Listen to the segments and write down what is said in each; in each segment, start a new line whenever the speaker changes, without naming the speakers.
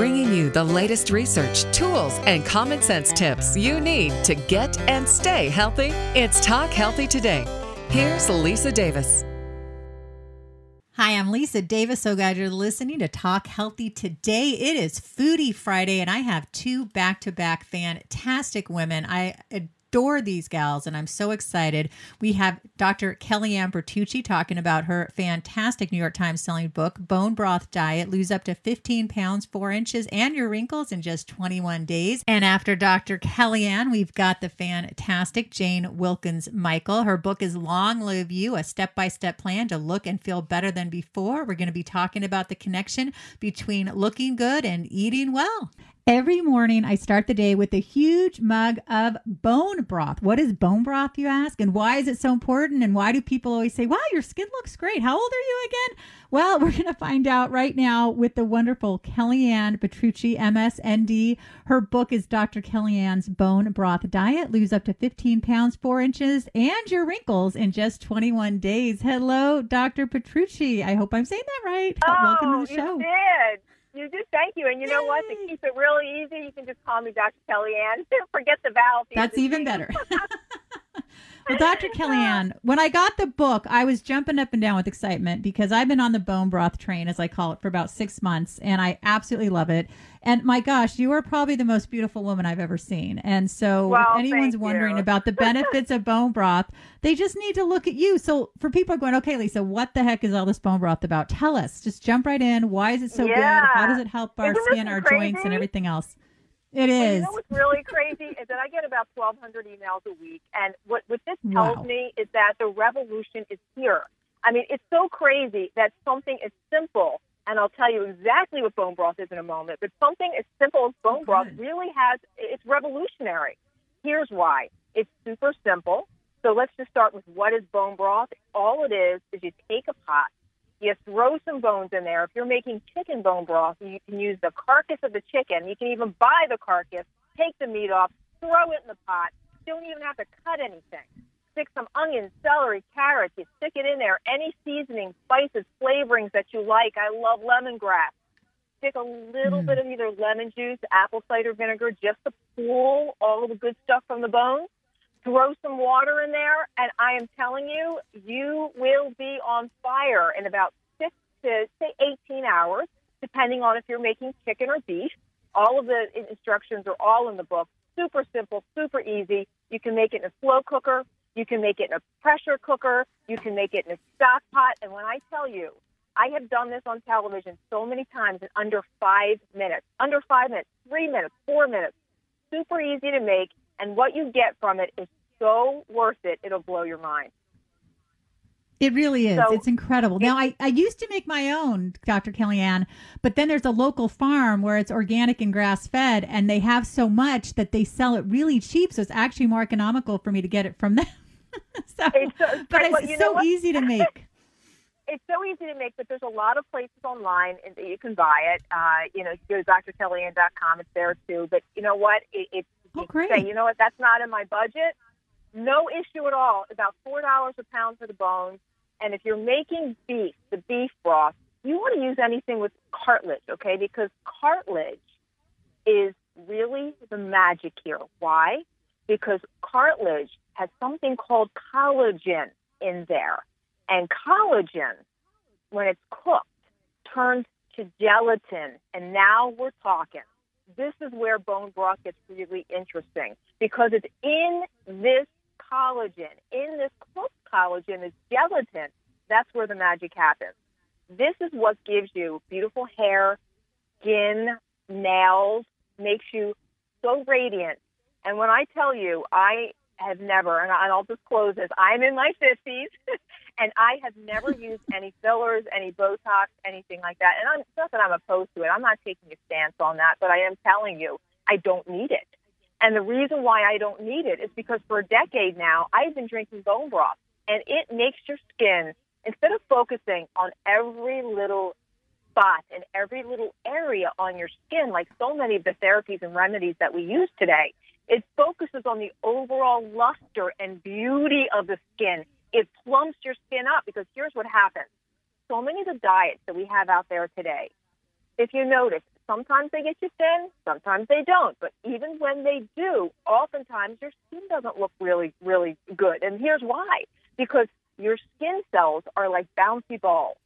bringing you the latest research, tools, and common sense tips you need to get and stay healthy. It's Talk Healthy Today. Here's Lisa Davis.
Hi, I'm Lisa Davis. So glad you're listening to Talk Healthy today. It is Foodie Friday, and I have two back to back fantastic women. I adore these gals and I'm so excited. We have Dr. Kellyann Petrucci talking about her fantastic New York Times selling book, Bone Broth Diet Lose Up to 15 Pounds, 4 Inches, and Your Wrinkles in Just 21 Days. And after Dr. Kellyann, we've got the fantastic Jane Wilkins Michael. Her book is Long Live You, a step by step plan to look and feel better than before. We're going to be talking about the connection between looking good and eating well. Every morning, I start the day with a huge mug of bone broth. What is bone broth, you ask? And why is it so important? And why do people always say, wow, your skin looks great? How old are you again? Well, we're going to find out right now with the wonderful Kellyann Petrucci, MSND. Her book is Dr. Kellyann's Bone Broth Diet Lose up to 15 pounds, 4 inches, and your wrinkles in just 21 days. Hello, Dr. Petrucci. I hope I'm saying that right.
Oh,
Welcome to the show.
You did. You did. Thank you. And you know what? To keep it really easy, you can just call me Dr. Kellyann. Forget the vowel.
That's even better. well, Dr. Kellyann, when I got the book, I was jumping up and down with excitement because I've been on the bone broth train, as I call it, for about six months, and I absolutely love it. And my gosh, you are probably the most beautiful woman I've ever seen. And so,
Well,
if anyone's wondering
you.
about the benefits of bone broth, they just need to look at you. So, for people going, okay, Lisa, what the heck is all this bone broth about? Tell us. Just jump right in. Why is it so
Yeah.
good? How does it help our
Isn't
skin, our joints, and everything else? It
Well. You know what's really crazy is that I get about 1,200 emails a week, and what what this tells
Wow.
me is that the revolution is here. I mean, it's so crazy that something as simple, and I'll tell you exactly what bone broth is in a moment, but something as simple as oh, bone broth really has it's revolutionary. Here's why: it's super simple. So let's just start with what is bone broth. All it is is you take a pot, you throw some bones in there. If you're making chicken bone broth, you can use the carcass of the chicken. You can even buy the carcass, take the meat off, throw it in the pot. You don't even have to cut anything. Stick some onions, celery, carrots. You stick it in there. Any seasoning, spices, flavorings that you like. I love lemongrass. Stick a little
Mm.
bit of either lemon juice, apple cider vinegar, just to pull all of the good stuff from the bones. Throw some water in there, and I am telling you, you will be on fire in about six to say 18 hours, depending on if you're making chicken or beef. All of the instructions are all in the book. Super simple, super easy. You can make it in a slow cooker. You can make it in a pressure cooker. You can make it in a stock pot. And when I tell you, I have done this on television so many times in under five minutes, under five minutes, three minutes, four minutes. Super easy to make. And what you get from it is so worth it. It'll blow your mind.
It really is.
So-
it's incredible. Now, I, I used to make my own, Dr. Kellyann, but then there's a local farm where it's organic and grass fed, and they have so much that they sell it really cheap. So it's actually more economical for me to get it from them. so,
It's so-
but
well,
it's
you
so easy to make.
it's so easy to make, but there's a lot of places online that you can buy it. Uh, you know, you go to drkellyann.com. It's there too. But you know what? It, it's
Oh, great.
say, you know what? That's not in my budget. No issue at all. About four dollars a pound for the bones. And if you're making beef, the beef broth, you want to use anything with cartilage, okay? Because cartilage is really the magic here. Why? Because cartilage has something called collagen in there. And collagen, when it's cooked, turns to gelatin. And now we're talking. This is where bone broth gets really interesting because it's in this collagen, in this cooked collagen is gelatin. That's where the magic happens. This is what gives you beautiful hair, skin, nails, makes you so radiant. And when I tell you, I have never, and I'll disclose this, I'm in my 50s, and I have never used any fillers, any Botox, anything like that. And I'm, it's not that I'm opposed to it. I'm not taking a stance on that, but I am telling you, I don't need it. And the reason why I don't need it is because for a decade now, I've been drinking bone broth, and it makes your skin, instead of focusing on every little spot and every little area on your skin, like so many of the therapies and remedies that we use today, it focuses on the overall luster and beauty of the skin. It plumps your skin up because here's what happens. So many of the diets that we have out there today, if you notice, sometimes they get you thin, sometimes they don't. But even when they do, oftentimes your skin doesn't look really, really good. And here's why because your skin cells are like bouncy balls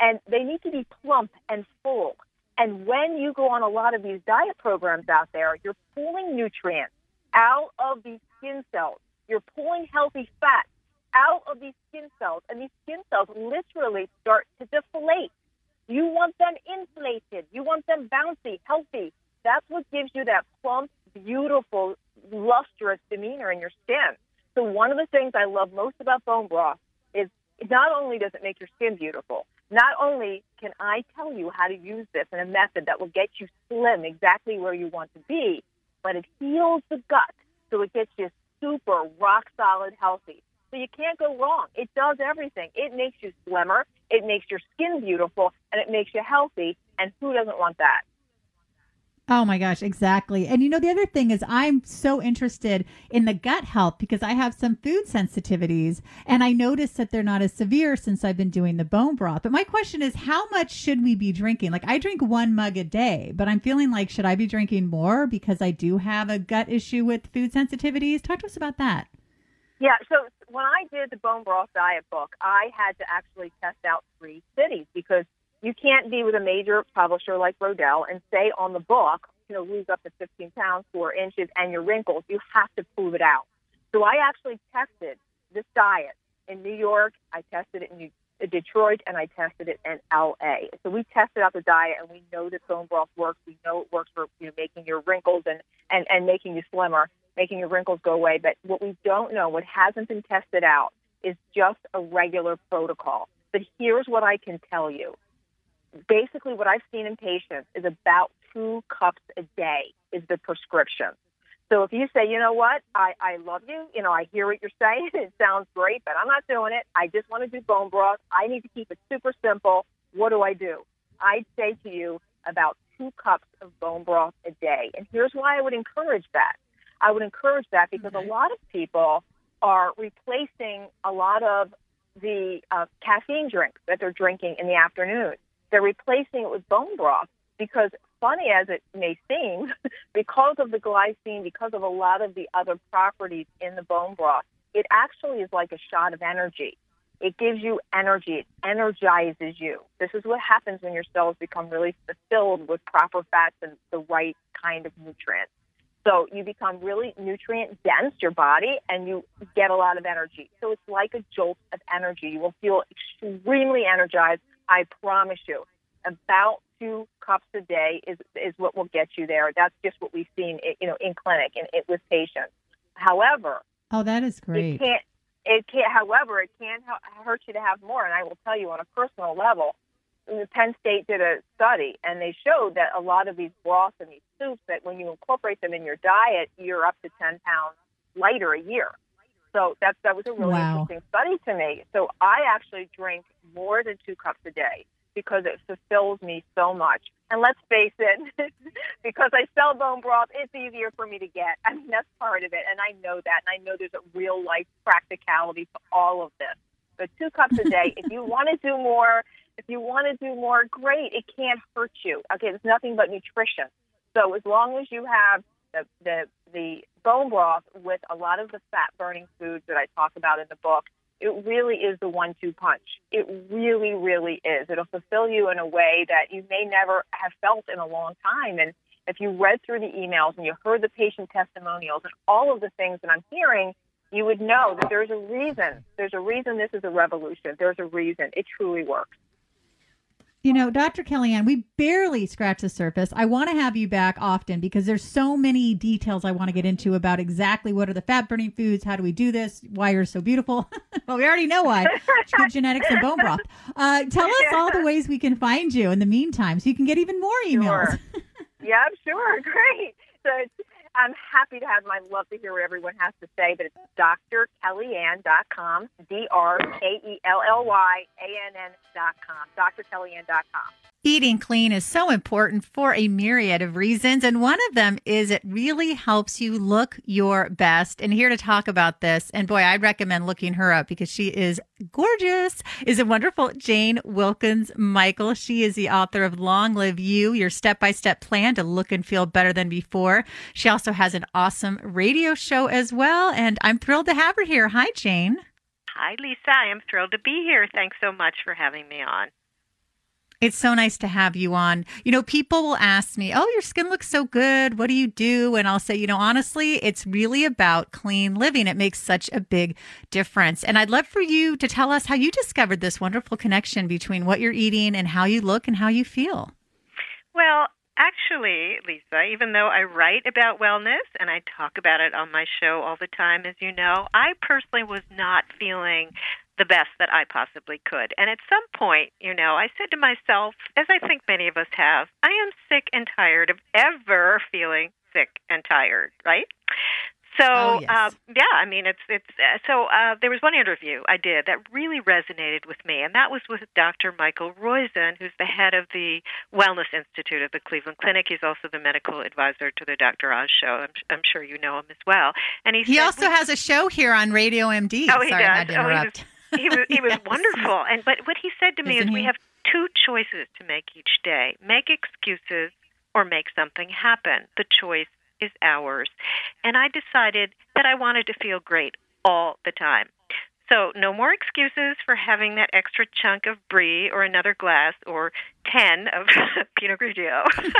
and they need to be plump and full. And when you go on a lot of these diet programs out there, you're pulling nutrients out of these skin cells. You're pulling healthy fat out of these skin cells, and these skin cells literally start to deflate. You want them inflated. You want them bouncy, healthy. That's what gives you that plump, beautiful, lustrous demeanor in your skin. So one of the things I love most about bone broth is not only does it make your skin beautiful, not only can I tell you how to use this in a method that will get you slim exactly where you want to be, but it heals the gut so it gets you super rock solid healthy. So you can't go wrong. It does everything. It makes you slimmer, it makes your skin beautiful, and it makes you healthy. And who doesn't want that?
Oh my gosh, exactly. And you know, the other thing is, I'm so interested in the gut health because I have some food sensitivities and I notice that they're not as severe since I've been doing the bone broth. But my question is, how much should we be drinking? Like, I drink one mug a day, but I'm feeling like, should I be drinking more because I do have a gut issue with food sensitivities? Talk to us about that.
Yeah, so when I did the bone broth diet book, I had to actually test out three cities because you can't be with a major publisher like Rodale and say on the book, you know, lose up to 15 pounds, four inches, and your wrinkles. You have to prove it out. So I actually tested this diet in New York. I tested it in New, uh, Detroit, and I tested it in LA. So we tested out the diet, and we know that bone broth works. We know it works for you know making your wrinkles and and and making you slimmer, making your wrinkles go away. But what we don't know, what hasn't been tested out, is just a regular protocol. But here's what I can tell you basically what I've seen in patients is about two cups a day is the prescription. So if you say, you know what, I, I love you, you know, I hear what you're saying, it sounds great, but I'm not doing it. I just want to do bone broth. I need to keep it super simple. What do I do? I'd say to you about two cups of bone broth a day. And here's why I would encourage that. I would encourage that because a lot of people are replacing a lot of the uh, caffeine drinks that they're drinking in the afternoon. They're replacing it with bone broth because, funny as it may seem, because of the glycine, because of a lot of the other properties in the bone broth, it actually is like a shot of energy. It gives you energy. It energizes you. This is what happens when your cells become really fulfilled with proper fats and the right kind of nutrients. So you become really nutrient dense, your body, and you get a lot of energy. So it's like a jolt of energy. You will feel extremely energized I promise you, about two cups a day is is what will get you there. That's just what we've seen, you know, in clinic and it, with patients. However,
oh, that is great.
It can't. It can't. However, it can hurt you to have more. And I will tell you on a personal level, Penn State did a study, and they showed that a lot of these broths and these soups, that when you incorporate them in your diet, you're up to ten pounds lighter a year. So that that was a really wow. interesting study to me. So I actually drink more than two cups a day because it fulfills me so much. And let's face it, because I sell bone broth, it's easier for me to get. I mean, that's part of it. And I know that. And I know there's a real life practicality to all of this. But two cups a day, if you want to do more, if you want to do more, great. It can't hurt you. Okay, it's nothing but nutrition. So as long as you have the, the, the bone broth with a lot of the fat burning foods that I talk about in the book, it really is the one two punch. It really, really is. It'll fulfill you in a way that you may never have felt in a long time. And if you read through the emails and you heard the patient testimonials and all of the things that I'm hearing, you would know that there's a reason. There's a reason this is a revolution. There's a reason. It truly works.
You know, Dr. Kellyann, we barely scratched the surface. I want to have you back often because there's so many details I want to get into about exactly what are the fat burning foods, how do we do this, why you're so beautiful. well, we already know why. good genetics and bone broth. Uh, tell us all the ways we can find you in the meantime so you can get even more emails.
Sure. yep, sure. Great. So I'm happy to have them. I love to hear what everyone has to say, but it's drkellyann.com, D-R-K-E-L-L-Y-A-N-N.com, drkellyann.com.
Eating clean is so important for a myriad of reasons. And one of them is it really helps you look your best. And here to talk about this, and boy, I'd recommend looking her up because she is gorgeous is a wonderful Jane Wilkins Michael. She is the author of Long Live You, your step by step plan to look and feel better than before. She also has an awesome radio show as well. And I'm thrilled to have her here. Hi, Jane.
Hi, Lisa. I am thrilled to be here. Thanks so much for having me on.
It's so nice to have you on. You know, people will ask me, Oh, your skin looks so good. What do you do? And I'll say, You know, honestly, it's really about clean living. It makes such a big difference. And I'd love for you to tell us how you discovered this wonderful connection between what you're eating and how you look and how you feel.
Well, actually, Lisa, even though I write about wellness and I talk about it on my show all the time, as you know, I personally was not feeling the best that I possibly could. And at some point, you know, I said to myself, as I think many of us have, I am sick and tired of ever feeling sick and tired, right? So
oh, yes.
uh, yeah, I mean it's it's uh, so uh, there was one interview I did that really resonated with me, and that was with Dr. Michael Roizen, who's the head of the Wellness Institute of the Cleveland Clinic. He's also the medical advisor to the Dr. Oz show. I'm, I'm sure you know him as well. And he
he
said,
also has a show here on Radio MD.
Oh, he
Sorry,
does.
I had to
Oh, he
interrupt.
He was he was
Yes.
wonderful. And but what he said to me
Isn't
is we have two choices to make each day: make excuses or make something happen. The choice is ours. And I decided that I wanted to feel great all the time. So no more excuses for having that extra chunk of brie or another glass or ten of Pinot Grigio,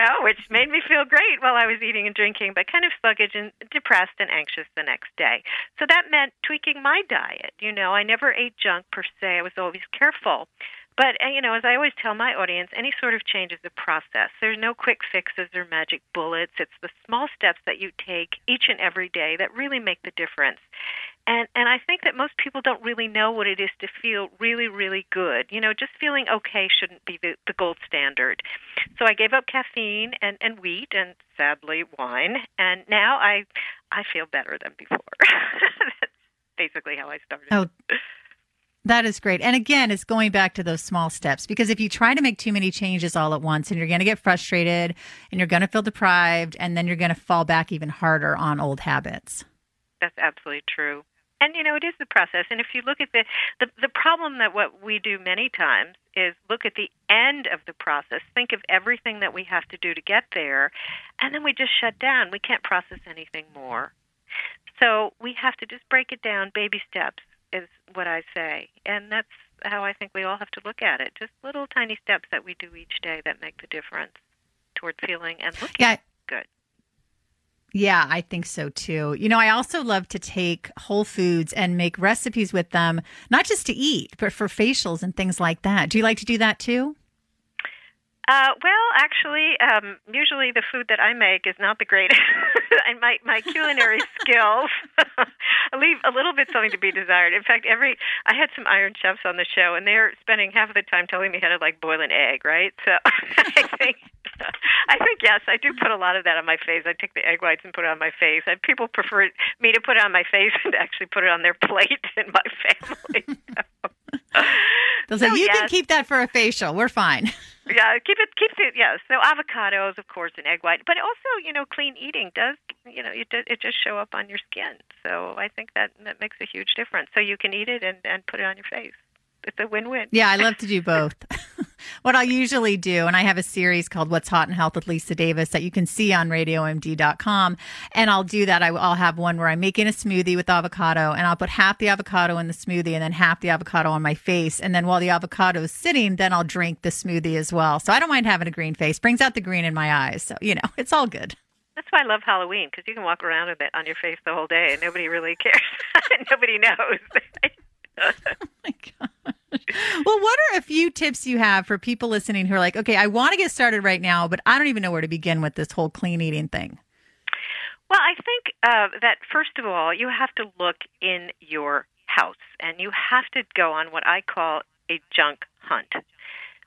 know, which made me feel great while I was eating and drinking, but kind of sluggish and depressed and anxious the next day. So that meant tweaking my diet. You know, I never ate junk per se. I was always careful. But uh, you know, as I always tell my audience, any sort of change is a process. There's no quick fixes or magic bullets. It's the small steps that you take each and every day that really make the difference. And and I think that most people don't really know what it is to feel really really good. You know, just feeling okay shouldn't be the, the gold standard. So I gave up caffeine and and wheat and sadly wine, and now I I feel better than before. That's basically how I started.
Oh, that is great. And again, it's going back to those small steps because if you try to make too many changes all at once and you're going to get frustrated and you're going to feel deprived and then you're going to fall back even harder on old habits.
That's absolutely true. And you know, it is the process. And if you look at the, the the problem that what we do many times is look at the end of the process, think of everything that we have to do to get there, and then we just shut down. We can't process anything more. So we have to just break it down, baby steps is what I say. And that's how I think we all have to look at it. Just little tiny steps that we do each day that make the difference toward feeling and looking
Yeah.
good.
Yeah, I think so too. You know, I also love to take whole foods and make recipes with them, not just to eat, but for facials and things like that. Do you like to do that too?
Uh, well, actually, um, usually the food that I make is not the greatest. and my my culinary skills leave a little bit something to be desired. In fact, every I had some Iron Chefs on the show, and they're spending half of the time telling me how to like boil an egg, right? So I think I think yes, I do put a lot of that on my face. I take the egg whites and put it on my face. And people prefer me to put it on my face and actually put it on their plate in my family.
They'll say,
So,
you can keep that for a facial. We're fine.
yeah, keep it keeps it. Yeah, so avocados, of course, and egg white, but also you know, clean eating does you know it does, it just show up on your skin. So I think that that makes a huge difference. So you can eat it and and put it on your face. It's a win-win.
Yeah, I love to do both. what I'll usually do, and I have a series called What's Hot in Health with Lisa Davis that you can see on radiomd.com. And I'll do that. I, I'll have one where I'm making a smoothie with avocado, and I'll put half the avocado in the smoothie and then half the avocado on my face. And then while the avocado is sitting, then I'll drink the smoothie as well. So I don't mind having a green face, brings out the green in my eyes. So, you know, it's all good.
That's why I love Halloween because you can walk around with it on your face the whole day and nobody really cares. nobody knows.
my gosh. Well, what are a few tips you have for people listening who are like, okay, I want to get started right now, but I don't even know where to begin with this whole clean eating thing?
Well, I think uh, that first of all, you have to look in your house and you have to go on what I call a junk hunt.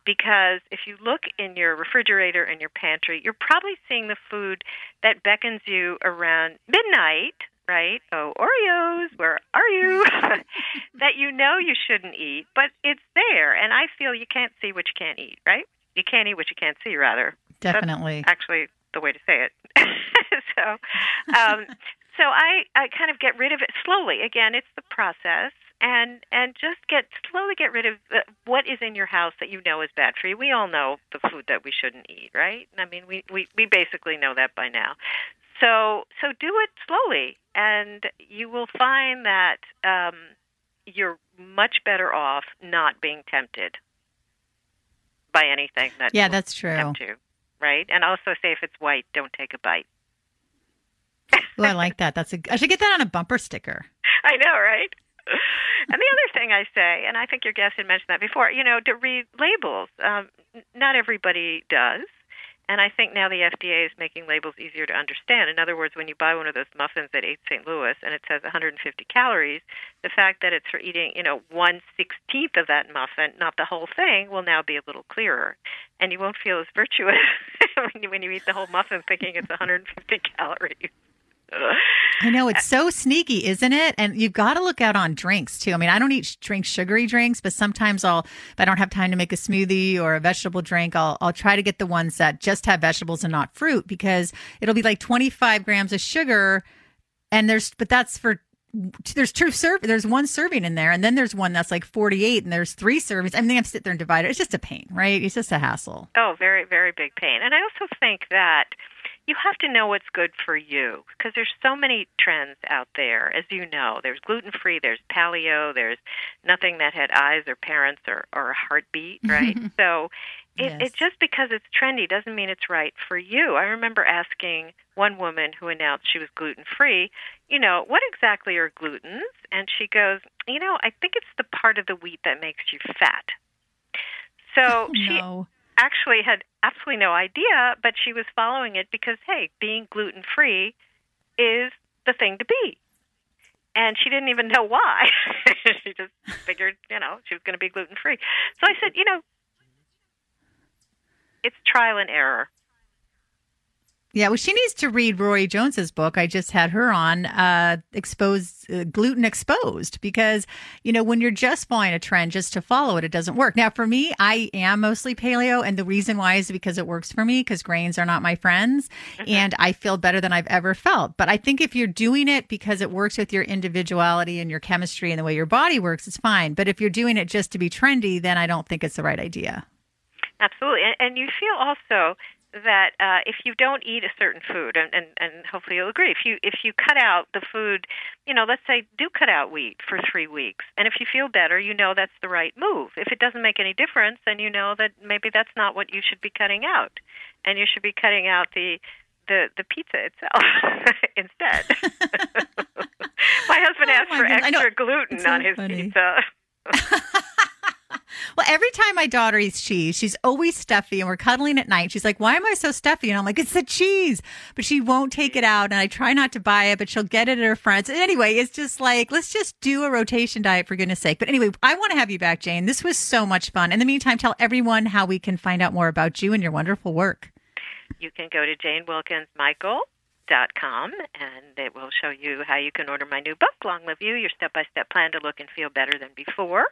Because if you look in your refrigerator and your pantry, you're probably seeing the food that beckons you around midnight, right? Oh, Oreos, where are you? that you know you shouldn't eat, but it's there. And I feel you can't see what you can't eat, right? You can't eat what you can't see, rather
Definitely.
actually the way to say it. so, um, so I I kind of get rid of it slowly. Again, it's the process, and and just get slowly get rid of what is in your house that you know is bad for you. We all know the food that we shouldn't eat, right? I mean, we we we basically know that by now. So so do it slowly, and you will find that um, you're much better off not being tempted by anything that
yeah, that's true.
Right? And also say if it's white, don't take a bite.
oh, I like that. That's a. I should get that on a bumper sticker.
I know, right? and the other thing I say, and I think your guest had mentioned that before, you know, to read labels. Um, not everybody does. And I think now the FDA is making labels easier to understand. In other words, when you buy one of those muffins at 8 St. Louis and it says 150 calories, the fact that it's for eating, you know, one sixteenth of that muffin, not the whole thing, will now be a little clearer. And you won't feel as virtuous when, you, when you eat the whole muffin thinking it's 150 calories.
I know it's so sneaky, isn't it? And you've got to look out on drinks too. I mean, I don't eat drink sugary drinks, but sometimes I'll if I don't have time to make a smoothie or a vegetable drink, I'll I'll try to get the ones that just have vegetables and not fruit because it'll be like 25 grams of sugar and there's but that's for there's two serve there's one serving in there and then there's one that's like 48 and there's three servings. I mean they have to sit there and divide it. It's just a pain right? It's just a hassle.
Oh very very big pain. And i also think that you have to know what's good for you because there's so many trends out there. As you know there's gluten free there's paleo there's nothing that had eyes or parents or, or a heartbeat right? So it, yes. it just because it's trendy doesn't mean it's right for you. I remember asking one woman who announced she was gluten free you know what exactly are glutens? And she goes you know i think it's the part of the wheat that makes you fat. So
oh,
she actually had absolutely no idea, but she was following it because, hey, being gluten free is the thing to be. And she didn't even know why. she just figured, you know, she was going to be gluten free. So I said, you know, it's trial and error.
Yeah, well, she needs to read Rory Jones's book. I just had her on, uh, exposed uh, gluten exposed, because you know when you're just following a trend just to follow it, it doesn't work. Now, for me, I am mostly paleo, and the reason why is because it works for me. Because grains are not my friends, mm-hmm. and I feel better than I've ever felt. But I think if you're doing it because it works with your individuality and your chemistry and the way your body works, it's fine. But if you're doing it just to be trendy, then I don't think it's the right idea.
Absolutely, and, and you feel also that uh, if you don't eat a certain food, and, and, and hopefully you'll agree, if you if you cut out the food, you know, let's say do cut out wheat for three weeks, and if you feel better, you know that's the right move. If it doesn't make any difference, then you know that maybe that's not what you should be cutting out, and you should be cutting out the the the pizza itself instead. My husband oh asked my for goodness. extra gluten so on his funny. pizza.
Every time my daughter eats cheese, she's always stuffy, and we're cuddling at night. She's like, "Why am I so stuffy?" And I'm like, "It's the cheese," but she won't take it out, and I try not to buy it, but she'll get it at her friends. And Anyway, it's just like let's just do a rotation diet for goodness sake. But anyway, I want to have you back, Jane. This was so much fun. In the meantime, tell everyone how we can find out more about you and your wonderful work.
You can go to Jane Wilkins Michael dot com and it will show you how you can order my new book long live you your step by step plan to look and feel better than before